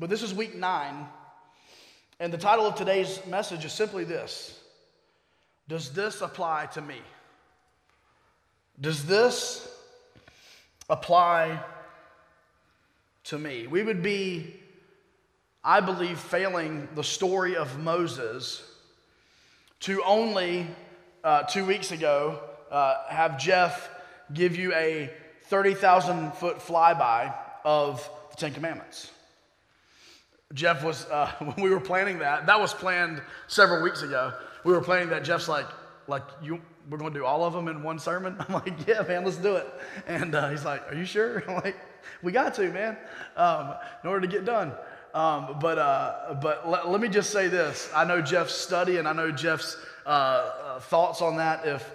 But this is week nine, and the title of today's message is simply this Does this apply to me? Does this apply to me? We would be, I believe, failing the story of Moses to only uh, two weeks ago uh, have Jeff give you a 30,000 foot flyby of the Ten Commandments. Jeff was, uh, when we were planning that, that was planned several weeks ago. We were planning that. Jeff's like, like you, we're going to do all of them in one sermon. I'm like, yeah, man, let's do it. And uh, he's like, are you sure? I'm like, we got to, man, um, in order to get done. Um, but uh, but let, let, me just say this: I know Jeff's study, and I know Jeff's uh, uh, thoughts on that. If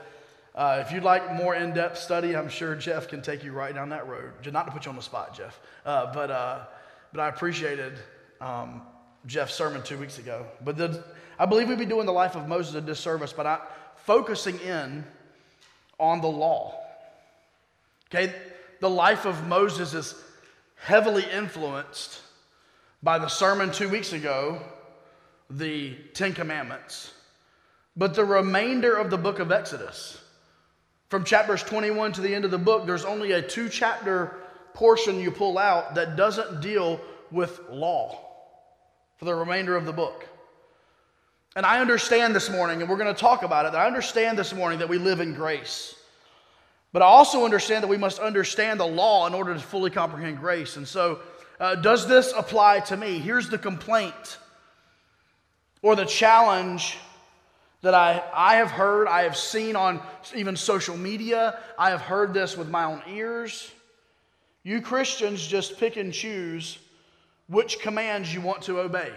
uh, if you'd like more in-depth study, I'm sure Jeff can take you right down that road. Not to put you on the spot, Jeff, but but I appreciated um, Jeff's sermon two weeks ago. But the, I believe we'd be doing the life of Moses a disservice by not focusing in on the law. Okay, the life of Moses is heavily influenced by the sermon two weeks ago, the Ten Commandments. But the remainder of the book of Exodus, from chapters 21 to the end of the book, there's only a two chapter portion you pull out that doesn't deal with law for the remainder of the book. And I understand this morning, and we're going to talk about it, I understand this morning that we live in grace. But I also understand that we must understand the law in order to fully comprehend grace. And so, uh, does this apply to me? Here's the complaint or the challenge that I, I have heard, I have seen on even social media, I have heard this with my own ears. You Christians just pick and choose which commands you want to obey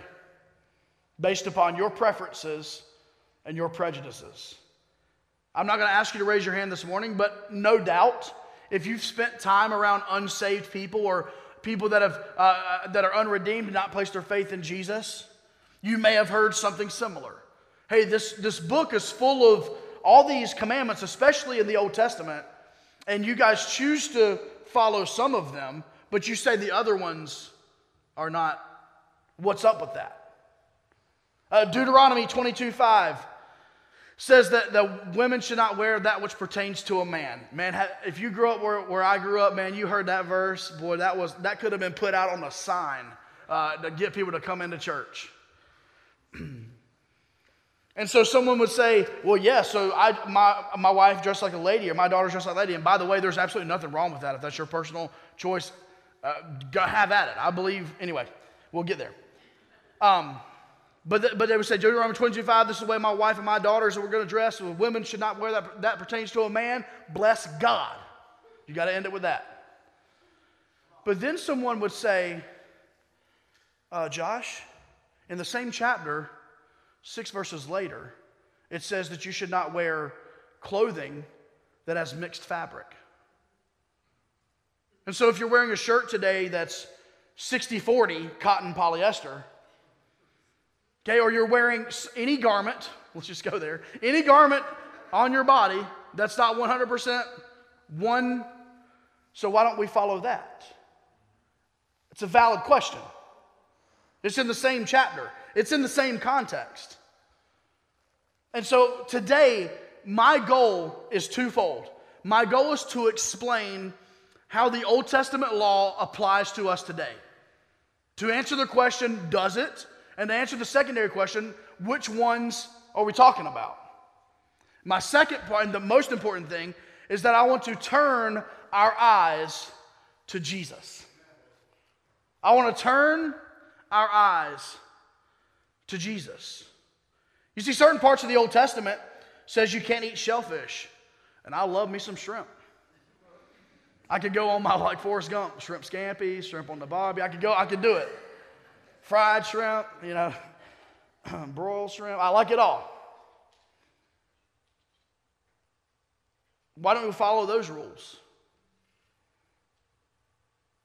based upon your preferences and your prejudices. I'm not going to ask you to raise your hand this morning, but no doubt, if you've spent time around unsaved people or people that, have, uh, uh that are unredeemed and not placed their faith in Jesus, you may have heard something similar. Hey, this, this book is full of all these commandments, especially in the Old Testament, and you guys choose to follow some of them, but you say the other ones are not. What's up with that? Uh, Deuteronomy 22 5 says that the women should not wear that which pertains to a man. Man, if you grew up where, where I grew up, man, you heard that verse. Boy, that, was, that could have been put out on a sign uh, to get people to come into church. and so someone would say, well, yeah, so I, my, my wife dressed like a lady or my daughter dressed like a lady. And by the way, there's absolutely nothing wrong with that. If that's your personal choice, uh, have at it. I believe, anyway, we'll get there. Um, but, the, but they would say, Deuteronomy 22 5, this is the way my wife and my daughters are going to dress. Women should not wear that. That pertains to a man. Bless God. You got to end it with that. But then someone would say, uh, Josh, in the same chapter, six verses later, it says that you should not wear clothing that has mixed fabric. And so if you're wearing a shirt today that's 60 40 cotton polyester, okay, or you're wearing any garment, let's just go there, any garment on your body that's not 100% one, so why don't we follow that? It's a valid question. It's in the same chapter, it's in the same context. And so today, my goal is twofold. My goal is to explain how the Old Testament law applies to us today. To answer the question, does it? And to answer the secondary question, which ones are we talking about? My second point, and the most important thing, is that I want to turn our eyes to Jesus. I want to turn our eyes to Jesus. You see, certain parts of the Old Testament says you can't eat shellfish, and I love me some shrimp. I could go on my like Forrest Gump, shrimp scampi, shrimp on the barbie. I could go, I could do it. Fried shrimp, you know, broiled shrimp. I like it all. Why don't we follow those rules?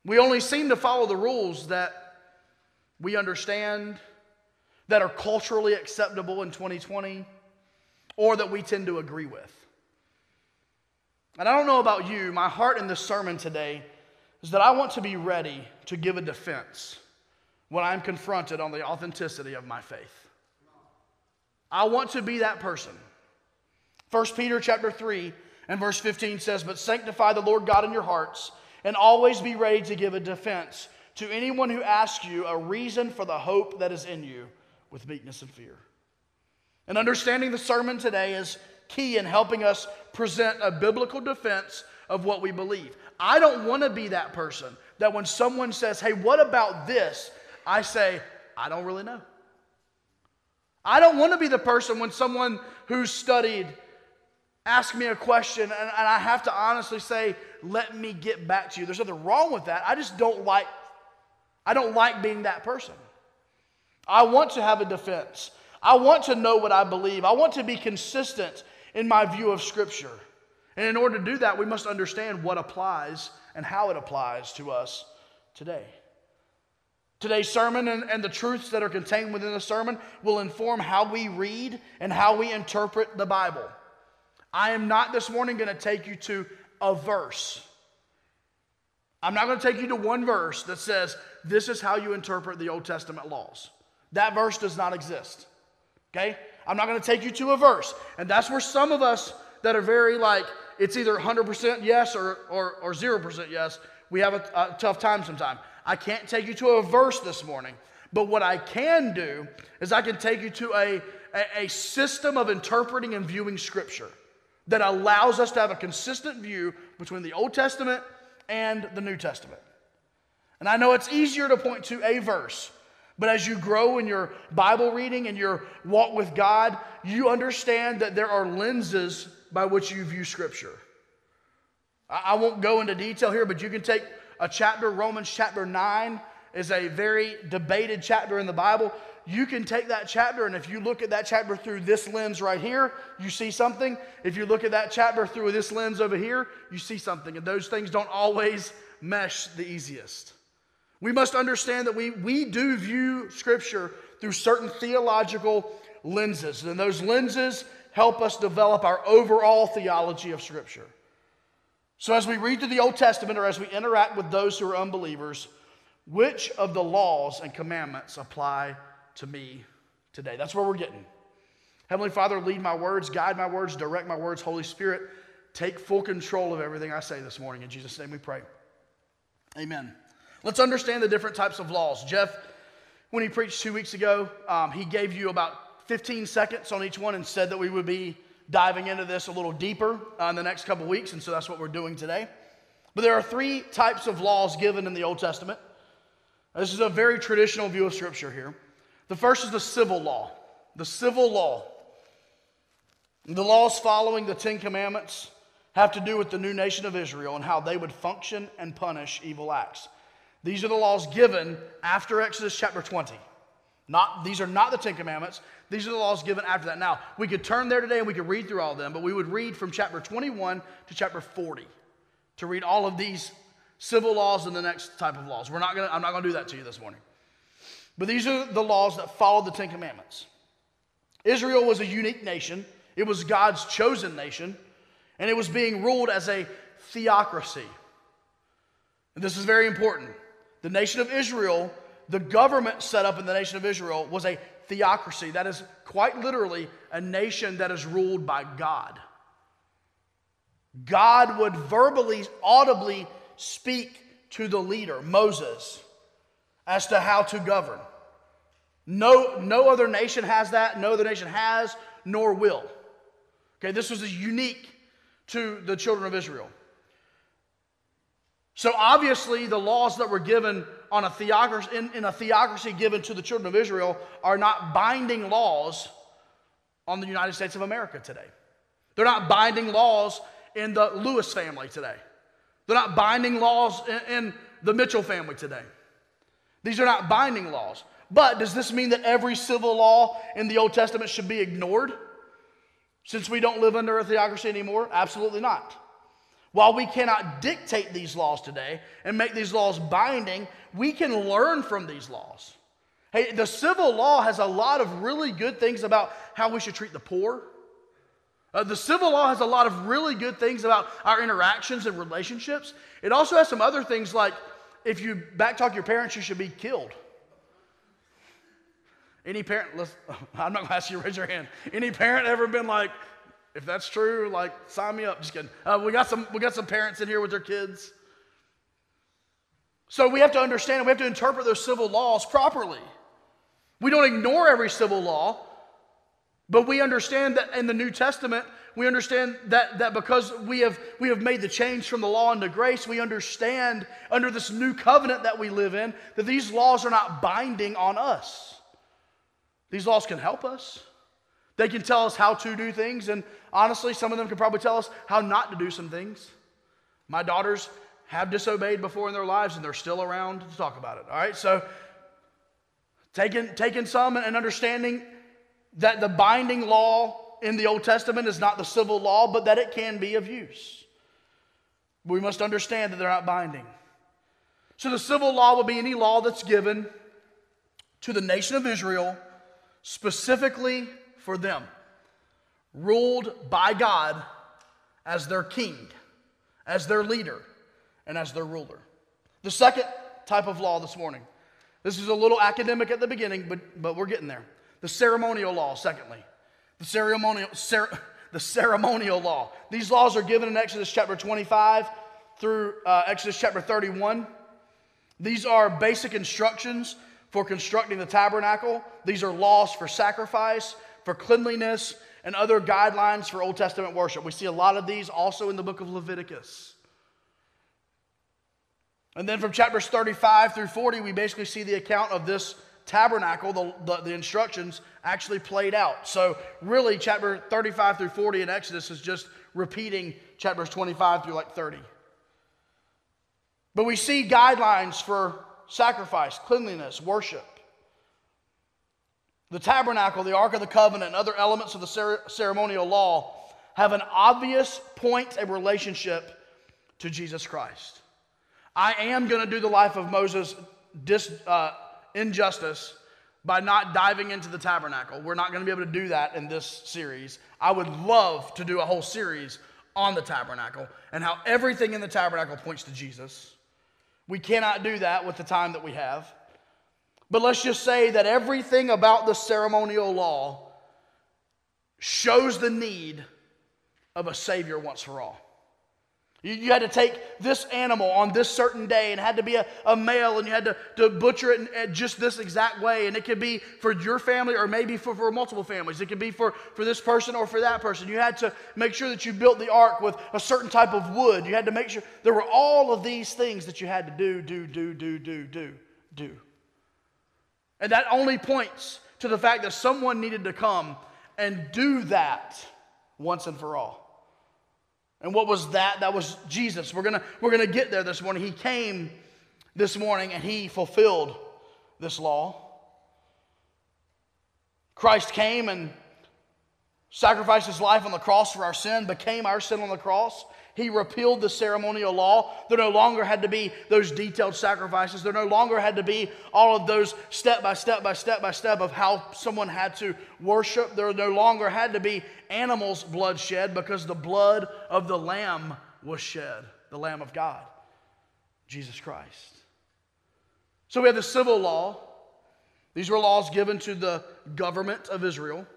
We only seem to follow the rules that we understand, that are culturally acceptable in 2020, or that we tend to agree with. And I don't know about you, my heart in this sermon today is that I want to be ready to give a defense when I'm confronted on the authenticity of my faith. I want to be that person. 1 Peter chapter 3 and verse 15 says, But sanctify the Lord God in your hearts, and always be ready to give a defense to anyone who asks you a reason for the hope that is in you with meekness and fear. And understanding the sermon today is key in helping us present a biblical defense of what we believe. I don't want to be that person that when someone says, Hey, what about this? I say, I don't really know. I don't want to be the person when someone who's studied asks me a question and, and, I have to honestly say, let me get back to you. There's nothing wrong with that. I just don't like, I don't like being that person. I want to have a defense. I want to know what I believe. I want to be consistent in my view of Scripture. And in order to do that, we must understand what applies and how it applies to us today. Today's sermon and, and, the truths that are contained within the sermon will inform how we read and how we interpret the Bible. I am not this morning going to take you to a verse. I'm not going to take you to one verse that says, This is how you interpret the Old Testament laws. That verse does not exist. Okay? I'm not going to take you to a verse. And that's where some of us that are very like, it's either 100% yes or, or, or 0% yes, we have a, a tough time sometimes. I can't take you to a verse this morning. But what I can do is I can take you to a, a, a system of interpreting and viewing Scripture that allows us to have a consistent view between the Old Testament and the New Testament. And I know it's easier to point to a verse, but as you grow in your Bible reading and your walk with God, you understand that there are lenses by which you view Scripture. I won't go into detail here, but you can take a chapter, Romans chapter 9 is a very debated chapter in the Bible. You can take that chapter, and if you look at that chapter through this lens right here, you see something. If you look at that chapter through this lens over here, you see something. And those things don't always mesh the easiest. We must understand that we, we do view Scripture through certain theological lenses, and those lenses help us develop our overall theology of Scripture. So, as we read through the Old Testament or as we interact with those who are unbelievers, which of the laws and commandments apply to me today? That's where we're getting. Heavenly Father, lead my words, guide my words, direct my words. Holy Spirit, take full control of everything I say this morning. In Jesus' name we pray. Amen. Let's understand the different types of laws. Jeff, when he preached two weeks ago, um, he gave you about 15 seconds on each one and said that we would be diving into this a little deeper uh, in the next couple weeks, and so that's what we're doing today. But there are three types of laws given in the Old Testament. This is a very traditional view of Scripture here. The first is the civil law. The civil law. The laws following the Ten Commandments have to do with the new nation of Israel and how they would function and punish evil acts. These are the laws given after Exodus chapter 20. Not, these are not the Ten Commandments. These are the laws given after that. Now, we could turn there today and we could read through all of them, but we would read from chapter 21 to chapter 40 to read all of these civil laws and the next type of laws. We're not gonna, I'm not going to do that to you this morning. But these are the laws that followed the Ten Commandments. Israel was a unique nation, it was God's chosen nation, and it was being ruled as a theocracy. And this is very important. The nation of Israel the government set up in the nation of Israel was a theocracy. That is quite literally a nation that is ruled by God. God would verbally, audibly speak to the leader, Moses, as to how to govern. No, no other nation has that. No other nation has nor will. Okay, this was unique to the children of Israel. So obviously, the laws that were given on a theocracy, in, in a theocracy given to the children of Israel are not binding laws on the United States of America today. They're not binding laws in the Lewis family today. They're not binding laws in, in the Mitchell family today. These are not binding laws. But does this mean that every civil law in the Old Testament should be ignored since we don't live under a theocracy anymore? Absolutely not. While we cannot dictate these laws today and make these laws binding, we can learn from these laws. Hey, the civil law has a lot of really good things about how we should treat the poor. Uh, the civil law has a lot of really good things about our interactions and relationships. It also has some other things like if you backtalk your parents, you should be killed. Any parent, I'm not going to ask you to raise your hand. Any parent ever been like, if that's true, like sign me up. Just kidding. Uh, we got some we got some parents in here with their kids. So we have to understand, we have to interpret those civil laws properly. We don't ignore every civil law, but we understand that in the New Testament, we understand that, that because we have, we have made the change from the law into grace, we understand under this new covenant that we live in that these laws are not binding on us. These laws can help us. They can tell us how to do things, and honestly, some of them can probably tell us how not to do some things. My daughters have disobeyed before in their lives, and they're still around to talk about it. All right, so taking, taking some and understanding that the binding law in the Old Testament is not the civil law, but that it can be of use. We must understand that they're not binding. So the civil law will be any law that's given to the nation of Israel specifically for them, ruled by God as their king, as their leader, and as their ruler. The second type of law this morning. This is a little academic at the beginning, but, but we're getting there. The ceremonial law, secondly. The ceremonial, cer- the ceremonial law. These laws are given in Exodus chapter 25 through uh, Exodus chapter 31. These are basic instructions for constructing the tabernacle. These are laws for sacrifice, for cleanliness, and other guidelines for Old Testament worship. We see a lot of these also in the book of Leviticus. And then from chapters 35 through 40, we basically see the account of this tabernacle, the, the, the, instructions actually played out. So, really, chapter 35 through 40 in Exodus is just repeating chapters 25 through like 30. But we see guidelines for sacrifice, cleanliness, worship. The tabernacle, the Ark of the Covenant, and other elements of the ceremonial law have an obvious point of relationship to Jesus Christ. I am going to do the life of Moses dis, uh, injustice by not diving into the tabernacle. We're not going to be able to do that in this series. I would love to do a whole series on the tabernacle and how everything in the tabernacle points to Jesus. We cannot do that with the time that we have. But let's just say that everything about the ceremonial law shows the need of a Savior once for all. You, you, had to take this animal on this certain day and had to be a, a male and you had to, to butcher it in, in just this exact way. And it could be for your family or maybe for, for multiple families. It could be for, for this person or for that person. You had to make sure that you built the ark with a certain type of wood. You had to make sure there were all of these things that you had to do, do, do, do, do, do, do. And that only points to the fact that someone needed to come and do that once and for all. And what was that? That was Jesus. We're going to we're going to get there this morning. He came this morning and he fulfilled this law. Christ came and sacrificed his life on the cross for our sin, became our sin on the cross. He repealed the ceremonial law. There no longer had to be those detailed sacrifices. There no longer had to be all of those step by step by step by step of how someone had to worship. There no longer had to be animals' blood shed because the blood of the Lamb was shed, the Lamb of God, Jesus Christ. So we have the civil law. These were laws given to the government of Israel.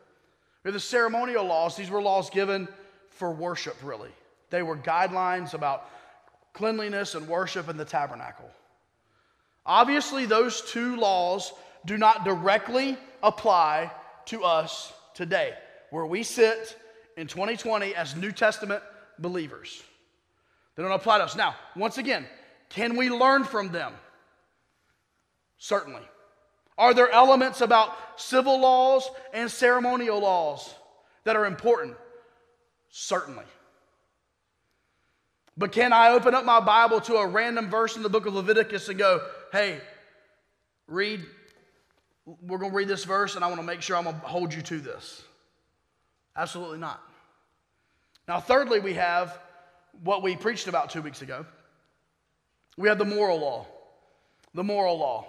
We have the ceremonial laws. These were laws given for worship, really. They were guidelines about cleanliness and worship in the tabernacle. Obviously, those two laws do not directly apply to us today, where we sit in 2020 as New Testament believers. They don't apply to us. Now, once again, can we learn from them? Certainly. Are there elements about civil laws and ceremonial laws that are important? Certainly. But can I open up my Bible to a random verse in the book of Leviticus and go, hey, read, we're going to read this verse and I want to make sure I'm going to hold you to this? Absolutely not. Now, thirdly, we have what we preached about two weeks ago. We have the moral law. The moral law.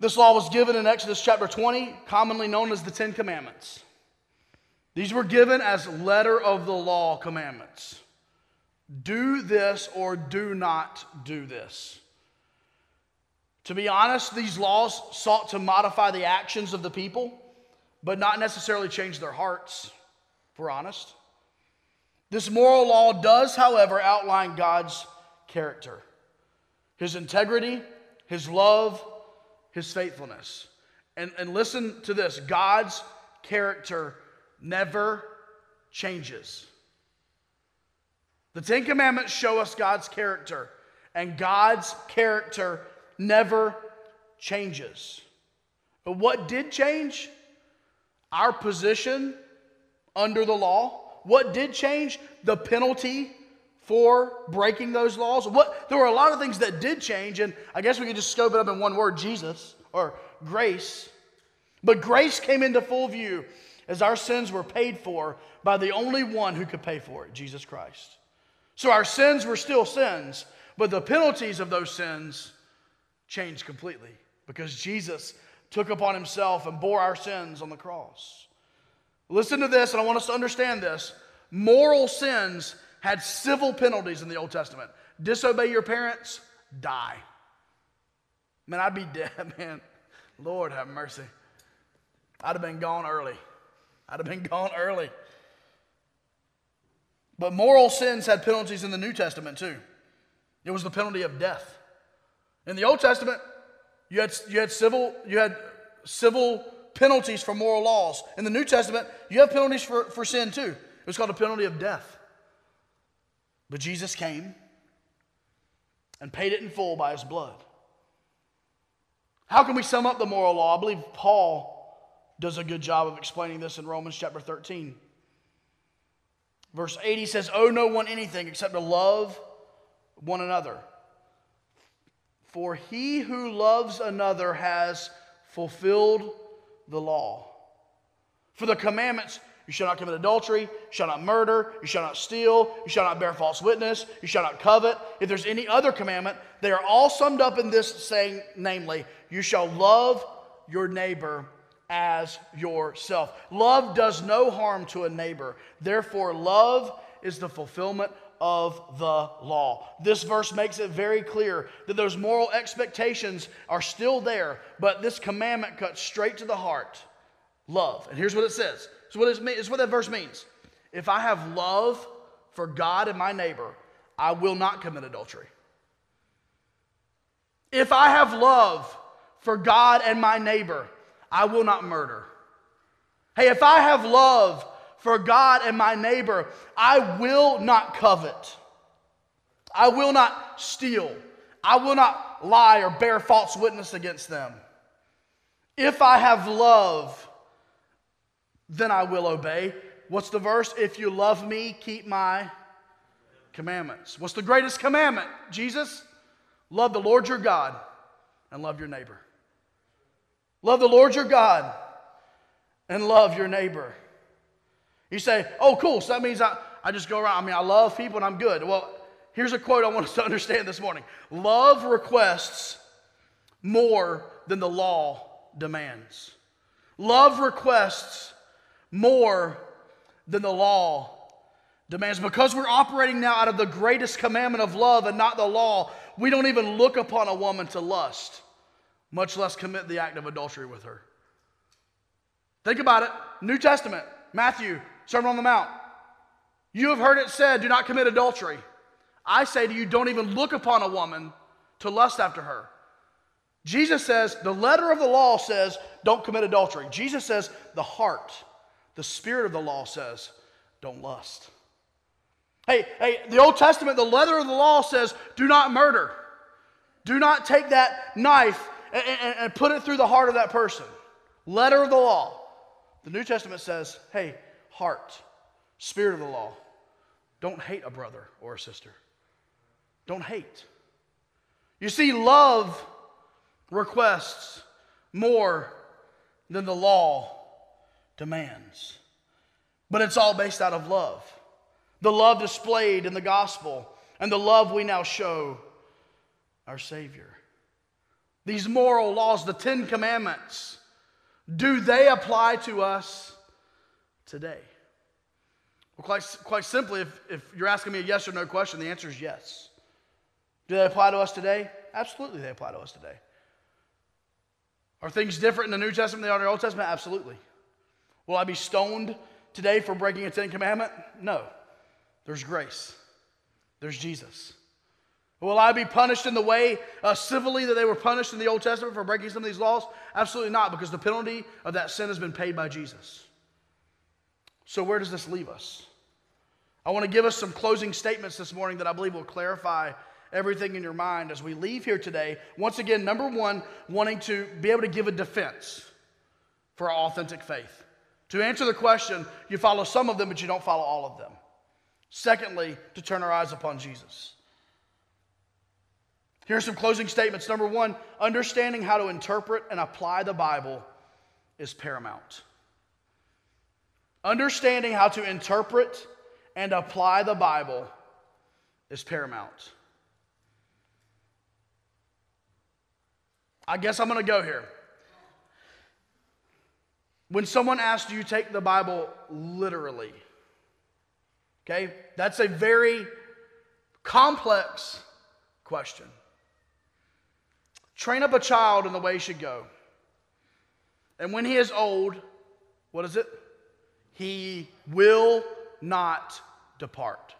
This law was given in Exodus chapter 20, commonly known as the Ten Commandments. These were given as letter of the law commandments. Do this or do not do this. To be honest, these laws sought to modify the actions of the people, but not necessarily change their hearts, if we're honest. This moral law does, however, outline God's character his integrity, his love, his faithfulness. And, and listen to this God's character never changes. The Ten Commandments show us God's character, and God's character never changes. But what did change? Our position under the law. What did change? The penalty for breaking those laws. What there were a lot of things that did change, and I guess we could just scope it up in one word: Jesus or grace. But grace came into full view as our sins were paid for by the only one who could pay for it, Jesus Christ. So our sins were still sins, but the penalties of those sins changed completely because Jesus took upon himself and bore our sins on the cross. Listen to this, and I want us to understand this. Moral sins had civil penalties in the Old Testament. Disobey your parents, die. Man, I'd be dead, man. Lord have mercy. I'd have been gone early. I'd have been gone early. But moral sins had penalties in the New Testament too. It was the penalty of death. In the Old Testament, you had, you had, civil, you had civil penalties for moral laws. In the New Testament, you have penalties for, for sin too. It was called a penalty of death. But Jesus came and paid it in full by his blood. How can we sum up the moral law? I believe Paul does a good job of explaining this in Romans chapter 13. Verse 80 says, Owe no one anything except to love one another. For he who loves another has fulfilled the law. For the commandments, you shall not commit adultery, you shall not murder, you shall not steal, you shall not bear false witness, you shall not covet. If there's any other commandment, they are all summed up in this saying, namely, you shall love your neighbor as yourself. Love does no harm to a neighbor. Therefore, love is the fulfillment of the law. This verse makes it very clear that those moral expectations are still there, but this commandment cuts straight to the heart love. And here's what it says it's what, it what that verse means. If I have love for God and my neighbor, I will not commit adultery. If I have love for God and my neighbor, I will not murder. Hey, if I have love for God and my neighbor, I will not covet. I will not steal. I will not lie or bear false witness against them. If I have love, then I will obey. What's the verse? If you love me, keep my commandments. What's the greatest commandment, Jesus? Love the Lord your God and love your neighbor. Love the Lord your God and love your neighbor. You say, oh, cool, so that means I, I just go around. I mean, I love people and I'm good. Well, here's a quote I want us to understand this morning Love requests more than the law demands. Love requests more than the law demands. Because we're operating now out of the greatest commandment of love and not the law, we don't even look upon a woman to lust much less commit the act of adultery with her. Think about it. New Testament, Matthew, Sermon on the Mount. You have heard it said, do not commit adultery. I say to you, don't even look upon a woman to lust after her. Jesus says, the letter of the law says, don't commit adultery. Jesus says, the heart, the spirit of the law says, don't lust. Hey, hey, the Old Testament, the letter of the law says, do not murder. Do not take that knife and, and, and put it through the heart of that person. Letter of the law. The New Testament says, hey, heart, spirit of the law. Don't hate a brother or a sister. Don't hate. You see, love requests more than the law demands. But it's all based out of love. The love displayed in the gospel and the love we now show our Savior. These moral laws, the Ten Commandments, do they apply to us today? Well, quite, quite simply, if, if you're asking me a yes or no question, the answer is yes. Do they apply to us today? Absolutely, they apply to us today. Are things different in the New Testament than they are in the Old Testament? Absolutely. Will I be stoned today for breaking a Ten Commandment? No. There's grace, there's Jesus. Will I be punished in the way uh, civilly that they were punished in the Old Testament for breaking some of these laws? Absolutely not, because the penalty of that sin has been paid by Jesus. So, where does this leave us? I want to give us some closing statements this morning that I believe will clarify everything in your mind as we leave here today. Once again, number one, wanting to be able to give a defense for our authentic faith. To answer the question, you follow some of them, but you don't follow all of them. Secondly, to turn our eyes upon Jesus. Here are some closing statements. Number one, understanding how to interpret and apply the Bible is paramount. Understanding how to interpret and apply the Bible is paramount. I guess I'm going to go here. When someone asks, Do you take the Bible literally? Okay, that's a very complex question. Train up a child in the way he should go. And when he is old, what is it? He will not depart.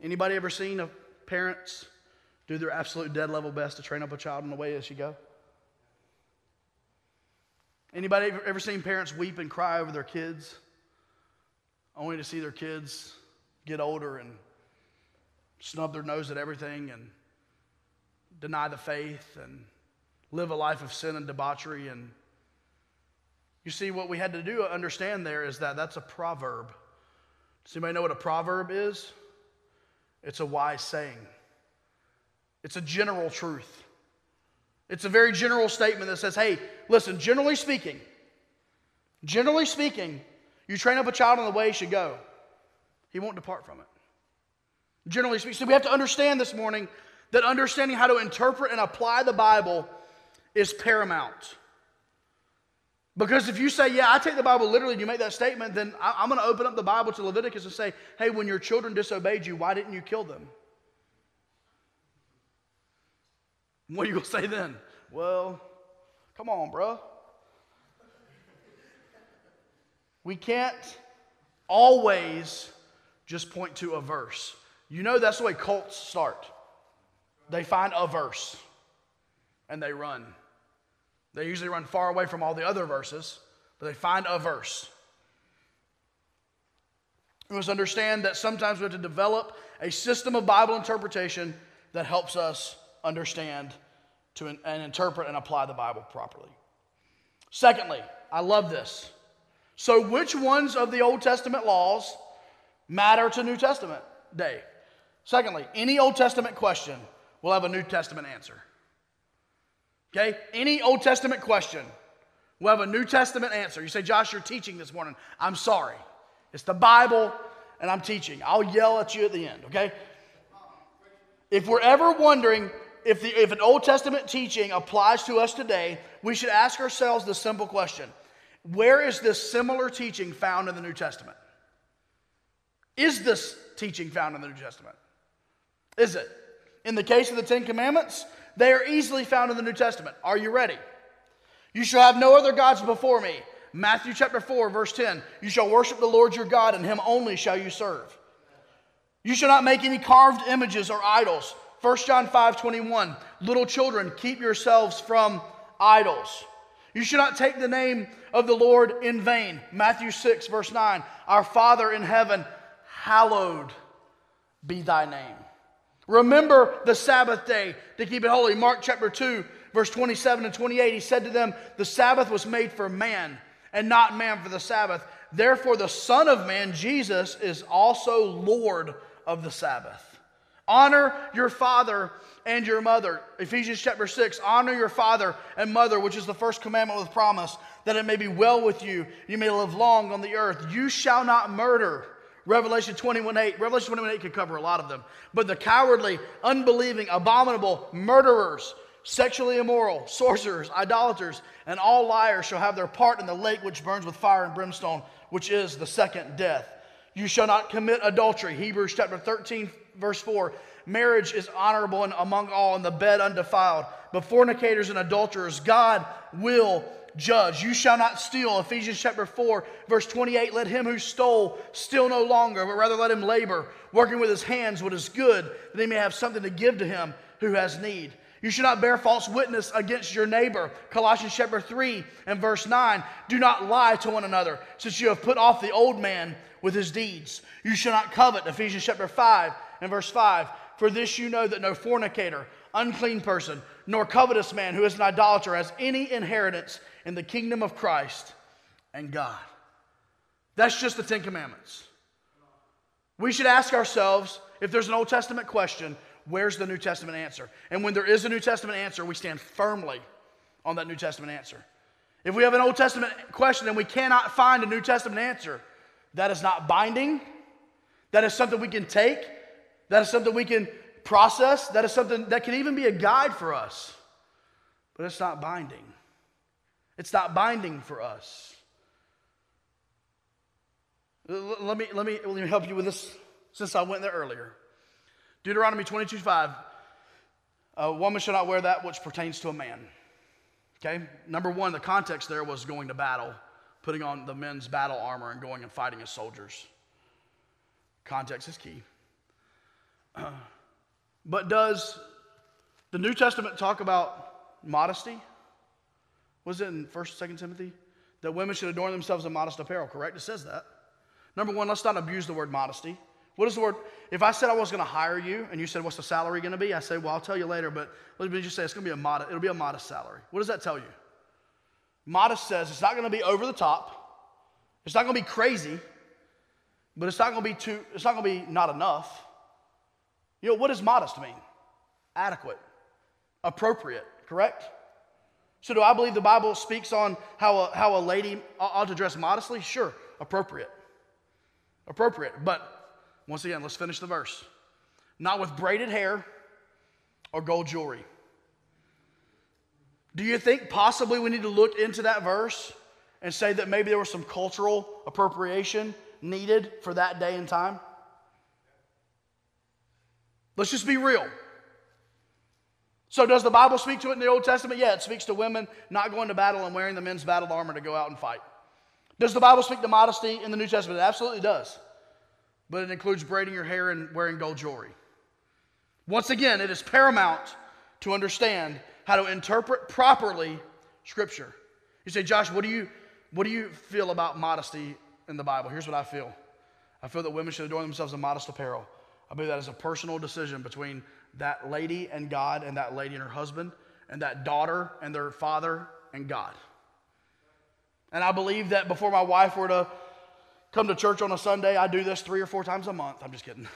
Anybody ever seen a parents do their absolute dead level best to train up a child in the way as you go? Anybody ever, ever seen parents weep and cry over their kids only to see their kids get older and snub their nose at everything and deny the faith and live a life of sin and debauchery. And you see, what we had to do understand there is that that's a proverb. Does anybody know what a proverb is? It's a wise saying, it's a general truth. It's a very general statement that says, hey, listen, generally speaking, generally speaking, you train up a child in the way he should go, he won't depart from it generally speaking. So we have to understand this morning that understanding how to interpret and apply the Bible is paramount. Because if you say, Yeah, I take the Bible literally, and you make that statement, then I'm going to open up the Bible to Leviticus and say, Hey, when your children disobeyed you, why didn't you kill them? What are you going to say then? Well, come on, bro. We can't always just point to a verse. You know that's the way cults start. They find a verse and they run. They usually run far away from all the other verses, but they find a verse. We must understand that sometimes we have to develop a system of Bible interpretation that helps us understand to, and interpret and apply the Bible properly. Secondly, I love this. So, which ones of the Old Testament laws matter to New Testament day? Secondly, any Old Testament question will have a New Testament answer. Okay? Any Old Testament question will have a New Testament answer. You say, Josh, you're teaching this morning. I'm sorry. It's the Bible and I'm teaching. I'll yell at you at the end, okay? If we're ever wondering if, the, if an Old Testament teaching applies to us today, we should ask ourselves the simple question Where is this similar teaching found in the New Testament? Is this teaching found in the New Testament? Is it? In the case of the Ten Commandments, they are easily found in the New Testament. Are you ready? You shall have no other gods before me. Matthew chapter 4, verse 10. You shall worship the Lord your God, and him only shall you serve. You shall not make any carved images or idols. 1 John 5, 21. Little children, keep yourselves from idols. You should not take the name of the Lord in vain. Matthew 6, verse 9. Our Father in heaven, hallowed be thy name. Remember the Sabbath day to keep it holy. Mark chapter 2, verse 27 and 28, he said to them, The Sabbath was made for man, and not man for the Sabbath. Therefore, the Son of Man, Jesus, is also Lord of the Sabbath. Honor your father and your mother. Ephesians chapter 6 Honor your father and mother, which is the first commandment with promise, that it may be well with you, you may live long on the earth. You shall not murder. Revelation 21 8. Revelation 21 8 could cover a lot of them. But the cowardly, unbelieving, abominable, murderers, sexually immoral, sorcerers, idolaters, and all liars shall have their part in the lake which burns with fire and brimstone, which is the second death. You shall not commit adultery. Hebrews chapter 13, verse 4 marriage is honorable and among all, and the bed undefiled. But fornicators and adulterers, God will judge. You shall not steal. Ephesians chapter 4, verse 28. Let him who stole steal no longer, but rather let him labor, working with his hands what is good, that he may have something to give to him who has need. You should not bear false witness against your neighbor. Colossians chapter 3 and verse 9. Do not lie to one another, since you have put off the old man with his deeds. You shall not covet. Ephesians chapter 5 and verse 5. For this you know that no fornicator, unclean person, nor covetous man who is an idolater has any inheritance in the kingdom of Christ and God. That's just the Ten Commandments. We should ask ourselves if there's an Old Testament question, where's the New Testament answer? And when there is a New Testament answer, we stand firmly on that New Testament answer. If we have an Old Testament question and we cannot find a New Testament answer, that is not binding. That is something we can take. That is something we can process. That is something that can even be a guide for us. But it's not binding. It's not binding for us. Let me, let me, let me help you with this since I went there earlier. Deuteronomy 22 5. A woman shall not wear that which pertains to a man. Okay? Number one, the context there was going to battle, putting on the men's battle armor and going and fighting as soldiers. Context is key. But does the New Testament talk about modesty? Was it in 1st, 2nd Timothy? That women should adorn themselves in modest apparel, correct? It says that. Number one, let's not abuse the word modesty. What is the word? If I said I was going to hire you and you said, what's the salary going to be? I say, well, I'll tell you later, but let me just say it's going to be a modest, it'll be a modest salary. What does that tell you? Modest says it's not going to be over the top. It's not going to be crazy, but it's not going to be too, it's not going to be not enough. You know, what does modest mean? Adequate, appropriate, correct? So, do I believe the Bible speaks on how a, how a lady ought to dress modestly? Sure, appropriate. Appropriate. But once again, let's finish the verse. Not with braided hair or gold jewelry. Do you think possibly we need to look into that verse and say that maybe there was some cultural appropriation needed for that day and time? Let's just be real. So, does the Bible speak to it in the Old Testament? Yeah, it speaks to women not going to battle and wearing the men's battle armor to go out and fight. Does the Bible speak to modesty in the New Testament? It absolutely does. But it includes braiding your hair and wearing gold jewelry. Once again, it is paramount to understand how to interpret properly Scripture. You say, Josh, what do you, what do you feel about modesty in the Bible? Here's what I feel I feel that women should adorn themselves in modest apparel. I believe that is a personal decision between that lady and God, and that lady and her husband, and that daughter and their father and God. And I believe that before my wife were to come to church on a Sunday, I do this three or four times a month. I'm just kidding.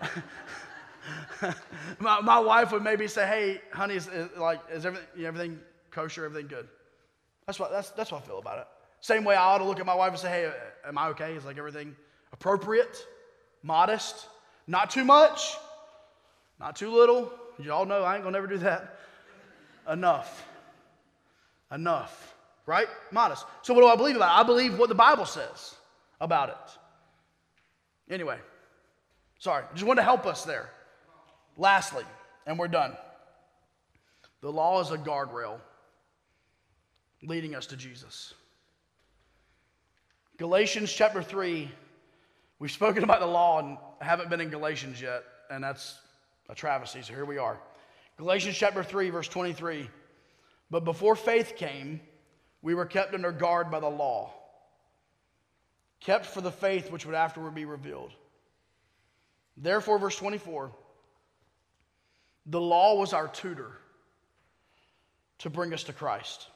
my, my wife would maybe say, "Hey, honey, is, is like is everything everything kosher? Everything good?" That's what that's that's what I feel about it. Same way I ought to look at my wife and say, "Hey, am I okay? Is like everything appropriate, modest, not too much, not too little. Y'all know I ain't gonna never do that. Enough. Enough. Right? Modest. So what do I believe about it? I believe what the Bible says about it. Anyway, sorry, just wanted to help us there. Lastly, and we're done. The law is a guardrail leading us to Jesus. Galatians chapter 3, we've spoken about the law and haven't been in Galatians yet, and that's a travesty. So here we are. Galatians chapter 3, verse 23. But before faith came, we were kept under guard by the law, kept for the faith which would afterward be revealed. Therefore, verse 24, the law was our tutor to bring us to Christ,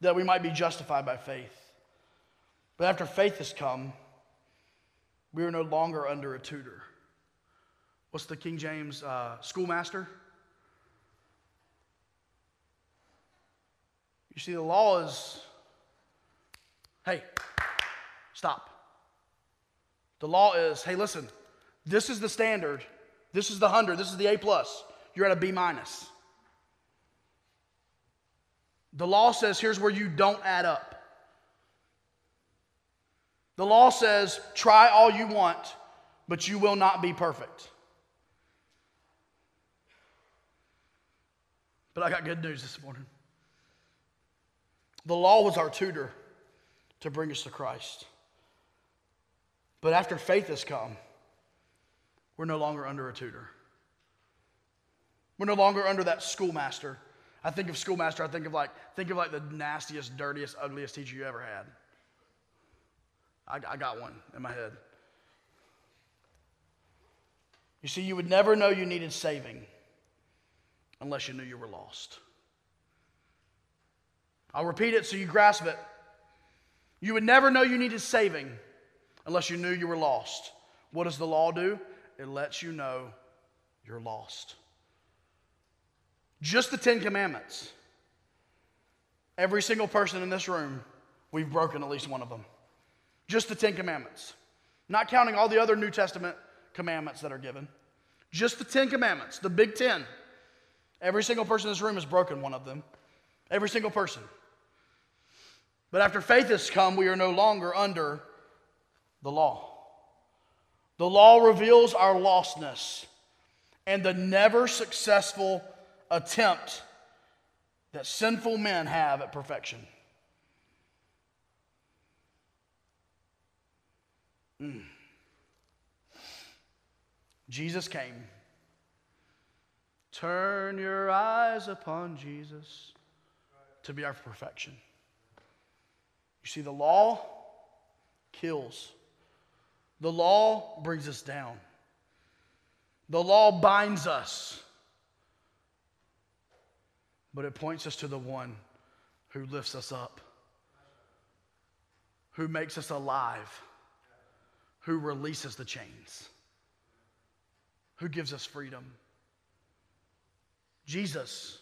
that we might be justified by faith. But after faith has come, we are no longer under a tutor what's the King James uh, schoolmaster? You see, the law is hey, stop. The law is hey, listen, this is the standard, this is the 100, this is the A plus. You're at a B minus. The law says here's where you don't add up. The law says try all you want, but you will not be perfect. But I got good news this morning. The law was our tutor to bring us to Christ. But after faith has come, we're no longer under a tutor. We're no longer under that schoolmaster. I think of schoolmaster, I think of like think of like the nastiest, dirtiest, ugliest teacher you ever had. I, I got one in my head. You see, you would never know you needed saving unless you knew you were lost. I'll repeat it so you grasp it. You would never know you needed saving unless you knew you were lost. What does the law do? It lets you know you're lost. Just the Ten Commandments. Every single person in this room, we've broken at least one of them. Just the Ten Commandments. Not counting all the other New Testament commandments that are given. Just the Ten Commandments, the Big Ten. Every single person in this room has broken one of them. Every single person. But after faith has come, we are no longer under the law. The law reveals our lostness and the never successful attempt that sinful men have at perfection. Mm. Jesus came. Turn your eyes upon Jesus to be our perfection. You see, the law kills, the law brings us down, the law binds us, but it points us to the one who lifts us up, who makes us alive, who releases the chains, who gives us freedom. Jesus,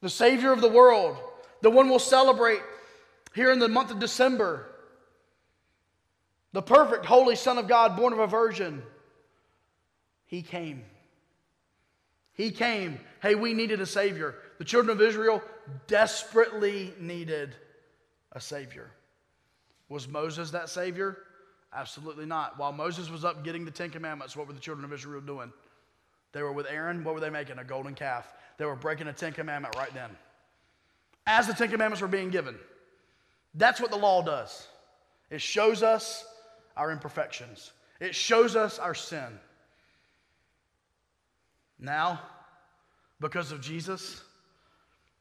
the Savior of the world, the one we'll celebrate here in the month of December. The perfect, holy Son of God, born of a virgin. He came. He came. Hey, we needed a Savior. The children of Israel desperately needed a Savior. Was Moses that Savior? Absolutely not. While Moses was up getting the Ten Commandments, what were the children of Israel doing? They were with Aaron. What were they making? A golden calf. They were breaking a Ten Commandment right then. As the Ten Commandments were being given. That's what the law does. It shows us our imperfections, it shows us our sin. Now, because of Jesus,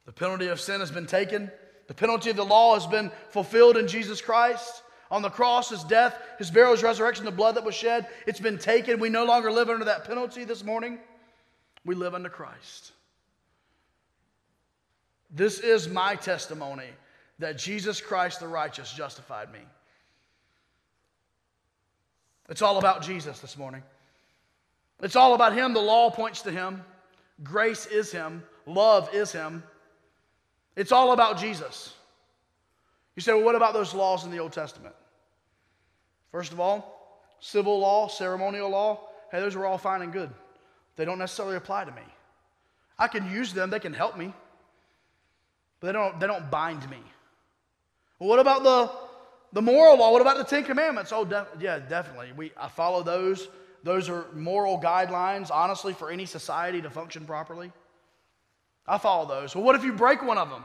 the penalty of sin has been taken. The penalty of the law has been fulfilled in Jesus Christ. On the cross, his death, his burial, his resurrection, the blood that was shed, it's been taken. We no longer live under that penalty this morning. We live under Christ. This is my testimony that Jesus Christ the righteous justified me. It's all about Jesus this morning. It's all about Him. The law points to Him, grace is Him, love is Him. It's all about Jesus. You say, well, what about those laws in the Old Testament? First of all, civil law, ceremonial law, hey, those are all fine and good. They don't necessarily apply to me. I can use them, they can help me, but they don't, they don't bind me. Well, what about the, the moral law? What about the Ten Commandments? Oh, def- yeah, definitely. We, I follow those. Those are moral guidelines, honestly, for any society to function properly. I follow those. Well, what if you break one of them?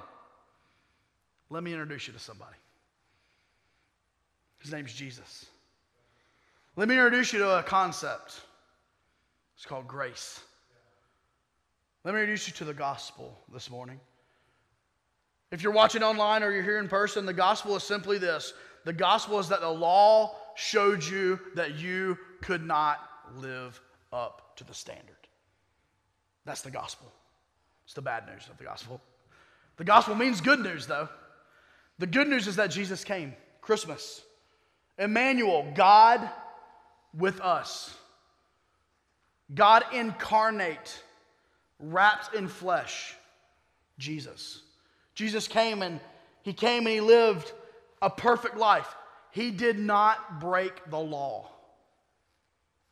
Let me introduce you to somebody. His name's Jesus. Let me introduce you to a concept. It's called grace. Let me introduce you to the gospel this morning. If you're watching online or you're here in person, the gospel is simply this the gospel is that the law showed you that you could not live up to the standard. That's the gospel. It's the bad news of the gospel. The gospel means good news, though. The good news is that Jesus came, Christmas. Emmanuel, God with us. God incarnate, wrapped in flesh, Jesus. Jesus came and he came and he lived a perfect life. He did not break the law.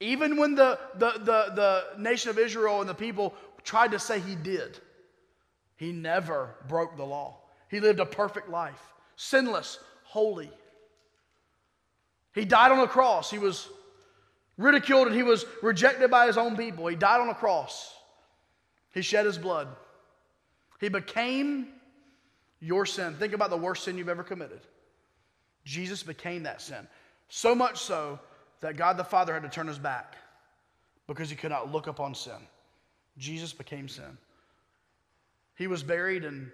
Even when the, the, the, the nation of Israel and the people tried to say he did, he never broke the law. He lived a perfect life, sinless, holy. He died on the cross. He was ridiculed, and he was rejected by his own people. He died on a cross. He shed his blood. He became your sin. Think about the worst sin you've ever committed. Jesus became that sin. So much so that God the Father had to turn his back because he could not look upon sin. Jesus became sin. He was buried in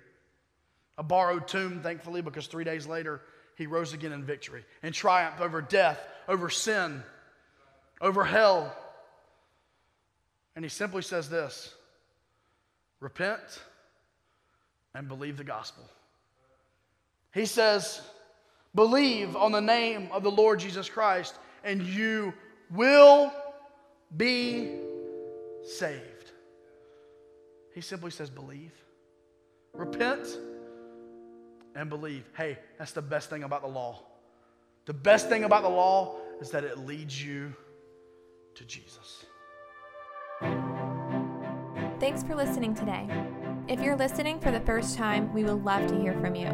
a borrowed tomb, thankfully, because three days later he rose again in victory and triumphed over death, over sin, over hell. And he simply says this repent and believe the gospel. He says, believe on the name of the Lord Jesus Christ, and you will be saved. He simply says, believe. Repent and believe. Hey, that's the best thing about the law. The best thing about the law is that it leads you to Jesus. Thanks for listening today. If you're listening for the first time, we would love to hear from you.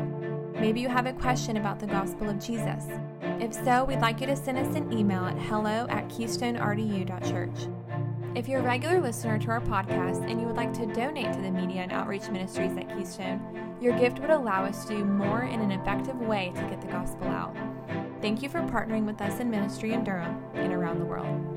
Maybe you have a question about the gospel of Jesus. If so, we'd like you to send us an email at hello at keystonerdu.church. If you're a regular listener to our podcast and you would like to donate to the media and outreach ministries at Keystone, your gift would allow us to do more in an effective way to get the gospel out. Thank you for partnering with us in ministry in Durham and around the world.